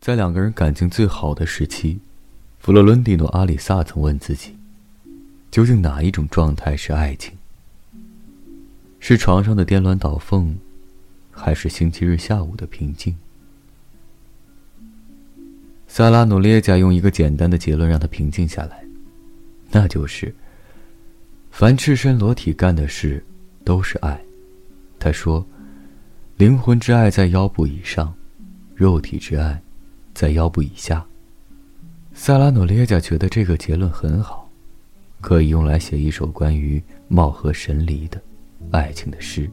在两个人感情最好的时期，弗洛伦蒂诺·阿里萨曾问自己：究竟哪一种状态是爱情？是床上的颠鸾倒凤，还是星期日下午的平静？萨拉努列加用一个简单的结论让他平静下来，那就是：凡赤身裸体干的事，都是爱。他说：“灵魂之爱在腰部以上，肉体之爱。”在腰部以下。萨拉努列加觉得这个结论很好，可以用来写一首关于貌合神离的爱情的诗。